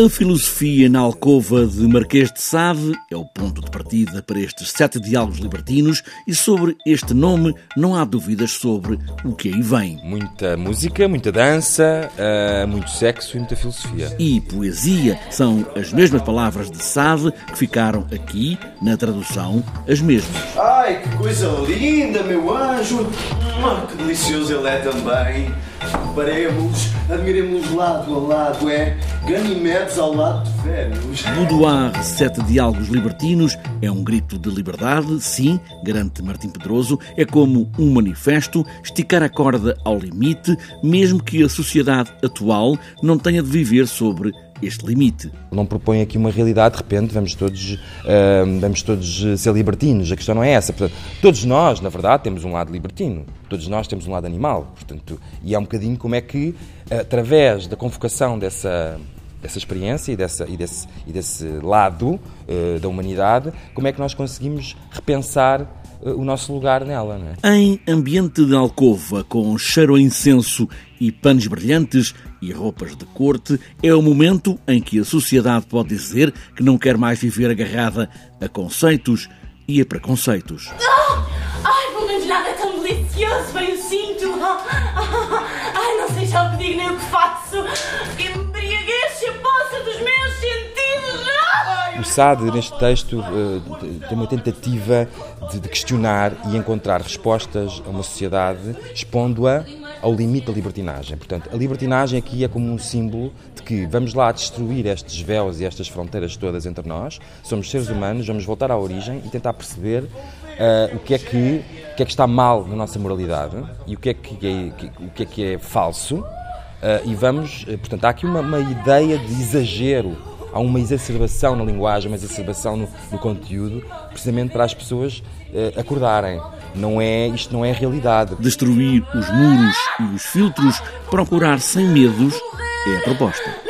A filosofia na alcova de Marquês de Sade é o ponto de partida para estes sete diálogos libertinos e sobre este nome não há dúvidas sobre o que aí vem. Muita música, muita dança, uh, muito sexo e muita filosofia. E poesia são as mesmas palavras de Sade que ficaram aqui, na tradução, as mesmas. Ai, que coisa linda, meu anjo! Que delicioso ele é também! Paremos, admiremos lado a lado, é Ganimedes ao lado. Boudoir Sete Diálogos Libertinos é um grito de liberdade, sim, garante Martim Pedroso, é como um manifesto, esticar a corda ao limite, mesmo que a sociedade atual não tenha de viver sobre este limite. Não propõe aqui uma realidade, de repente vamos todos, uh, vamos todos ser libertinos. A questão não é essa. Portanto, todos nós, na verdade, temos um lado libertino. Todos nós temos um lado animal. Portanto, e é um bocadinho como é que, através da convocação dessa, dessa experiência e, dessa, e, desse, e desse lado uh, da humanidade, como é que nós conseguimos repensar o nosso lugar nela. É? Em ambiente de alcova, com cheiro a incenso e panos brilhantes e roupas de corte, é o momento em que a sociedade pode dizer que não quer mais viver agarrada a conceitos e a preconceitos. Ah! Ai, pelo menos nada é tão delicioso, bem o sinto. O Sade, neste texto, eh, tem uma tentativa de questionar e encontrar respostas a uma sociedade, expondo-a ao limite da libertinagem. Portanto, a libertinagem aqui é como um símbolo de que vamos lá destruir estes véus e estas fronteiras todas entre nós, somos seres humanos, vamos voltar à origem e tentar perceber uh, o, que é que, o que é que está mal na nossa moralidade e o que é que é, o que é, que é falso. Uh, e vamos, portanto, há aqui uma, uma ideia de exagero há uma exacerbação na linguagem, uma exacerbação no, no conteúdo, precisamente para as pessoas uh, acordarem. Não é, isto não é realidade. Destruir os muros e os filtros, procurar sem medos, é a proposta.